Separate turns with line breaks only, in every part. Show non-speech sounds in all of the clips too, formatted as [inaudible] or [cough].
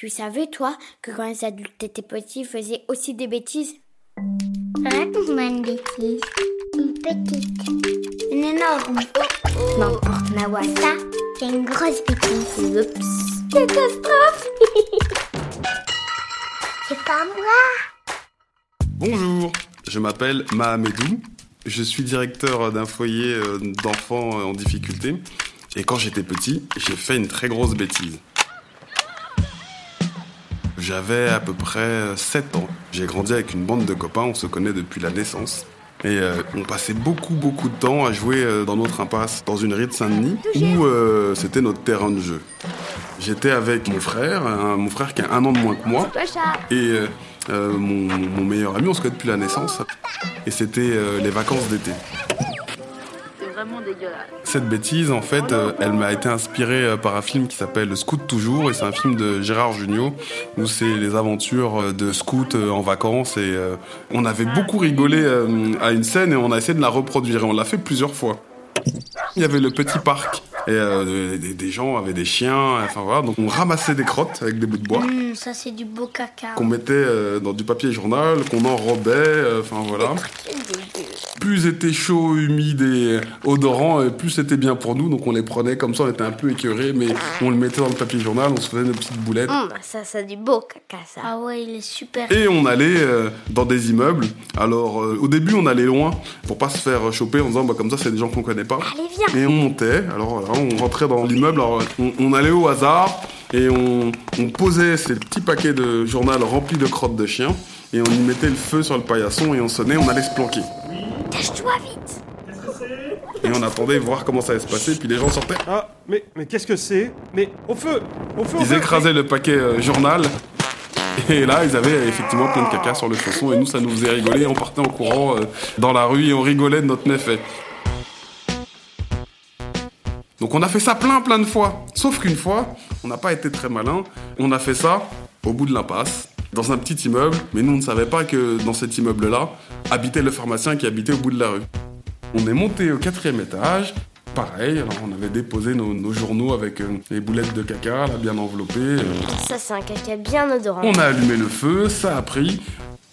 Tu savais, toi, que quand les adultes étaient petits, ils faisaient aussi des bêtises?
Raconte-moi une bêtise. Une petite.
Une énorme.
N'importe ma voix. Ça, c'est une grosse bêtise.
Oups. Catastrophe [laughs]
C'est pas moi.
Bonjour, je m'appelle Mahamedou. Je suis directeur d'un foyer euh, d'enfants en difficulté. Et quand j'étais petit, j'ai fait une très grosse bêtise. J'avais à peu près 7 ans. J'ai grandi avec une bande de copains, on se connaît depuis la naissance. Et euh, on passait beaucoup beaucoup de temps à jouer euh, dans notre impasse, dans une rue de Saint-Denis, où euh, c'était notre terrain de jeu. J'étais avec mon frère, mon frère qui a un an de moins que moi, et euh, mon, mon meilleur ami, on se connaît depuis la naissance. Et c'était les vacances d'été.
C'est vraiment dégueulasse.
Cette bêtise, en fait, euh, elle m'a été inspirée euh, par un film qui s'appelle Scout toujours, et c'est un film de Gérard Jugnot, où c'est les aventures euh, de scouts euh, en vacances, et euh, on avait beaucoup rigolé euh, à une scène, et on a essayé de la reproduire, et on l'a fait plusieurs fois. Il y avait le petit parc, et des, des gens avaient des chiens, enfin voilà, donc on ramassait des crottes avec des bouts de bois,
Hum, ça, c'est du beau caca.
qu'on mettait euh, dans du papier journal, qu'on enrobait, euh, enfin voilà. Plus c'était chaud, humide et odorant, et plus c'était bien pour nous. Donc on les prenait comme ça, on était un peu écœurés, mais on le mettait dans le papier journal, on se faisait nos petites boulettes.
Hum, ça, c'est du beau caca, ça.
Ah ouais, il est super.
Et on allait euh, dans des immeubles. Alors euh, au début on allait loin pour pas se faire choper en disant bah comme ça c'est des gens qu'on connaît pas.
Allez, viens.
Et on montait, alors voilà, on rentrait dans l'immeuble, alors on, on allait au hasard et on, on posait ces petits paquets de journal remplis de crottes de chiens et on y mettait le feu sur le paillasson et on sonnait, on allait se planquer.
Cache-toi vite.
Et on attendait voir comment ça allait se passer, puis les gens sortaient.
Ah, mais, mais qu'est-ce que c'est? Mais au feu Au feu au
Ils
feu
écrasaient le paquet euh, journal. Et là, ils avaient effectivement plein de caca sur le chausson. Et nous, ça nous faisait rigoler. On partait en courant euh, dans la rue et on rigolait de notre méfait. Donc on a fait ça plein plein de fois. Sauf qu'une fois, on n'a pas été très malin. On a fait ça au bout de l'impasse, dans un petit immeuble. Mais nous, on ne savait pas que dans cet immeuble-là habitait le pharmacien qui habitait au bout de la rue. On est monté au quatrième étage. Pareil, alors on avait déposé nos, nos journaux avec euh, les boulettes de caca, là, bien enveloppées. euh.
Ça, c'est un caca bien odorant.
On a allumé le feu, ça a pris.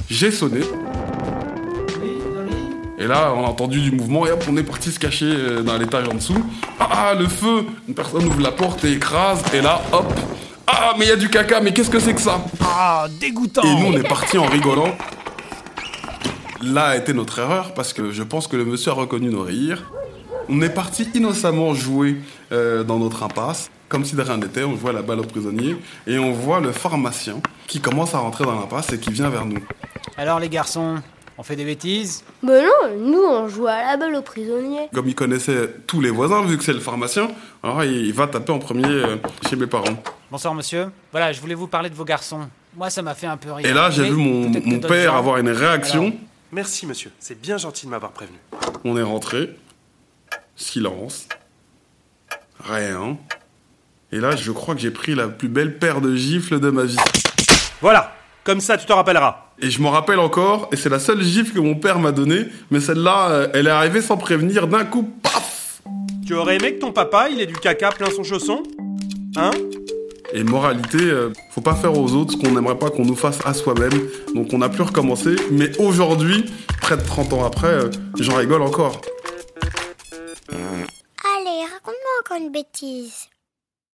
J'ai sonné. Et là, on a entendu du mouvement et hop, on est parti se cacher euh, dans l'étage en dessous. Ah, le feu Une personne ouvre la porte et écrase. Et là, hop Ah, mais il y a du caca, mais qu'est-ce que c'est que ça?
Ah, dégoûtant
Et nous, on est parti en rigolant. Là a été notre erreur parce que je pense que le monsieur a reconnu nos rires. On est parti innocemment jouer euh, dans notre impasse, comme si de rien n'était. On à la balle aux prisonniers et on voit le pharmacien qui commence à rentrer dans l'impasse et qui vient vers nous.
Alors les garçons, on fait des bêtises
Mais non, nous, on joue à la balle aux prisonniers.
Comme il connaissait tous les voisins, vu que c'est le pharmacien, alors il va taper en premier euh, chez mes parents.
Bonsoir monsieur. Voilà, je voulais vous parler de vos garçons. Moi ça m'a fait un peu rire.
Et là, j'ai vu mon, père
gens-
avoir une réaction.
Alors,
Merci, monsieur. C'est bien gentil de m'avoir prévenu.
On est rentré. Silence. Rien. Et là, je crois que j'ai pris la plus belle paire de gifles de ma vie.
Voilà Comme ça, tu t'en rappelleras.
Et je m'en rappelle encore, et c'est la seule gifle que mon père m'a donnée, mais celle-là, euh, elle est arrivée sans prévenir, d'un coup, paf
Tu aurais aimé que ton papa, il ait du caca plein son chausson? Hein?
Et moralité, euh, faut pas faire aux autres ce qu'on n'aimerait pas qu'on nous fasse à soi-même. Donc on a pu recommencer, mais aujourd'hui, près de 30 ans après, euh, j'en rigole encore.
Allez, raconte-moi encore une bêtise.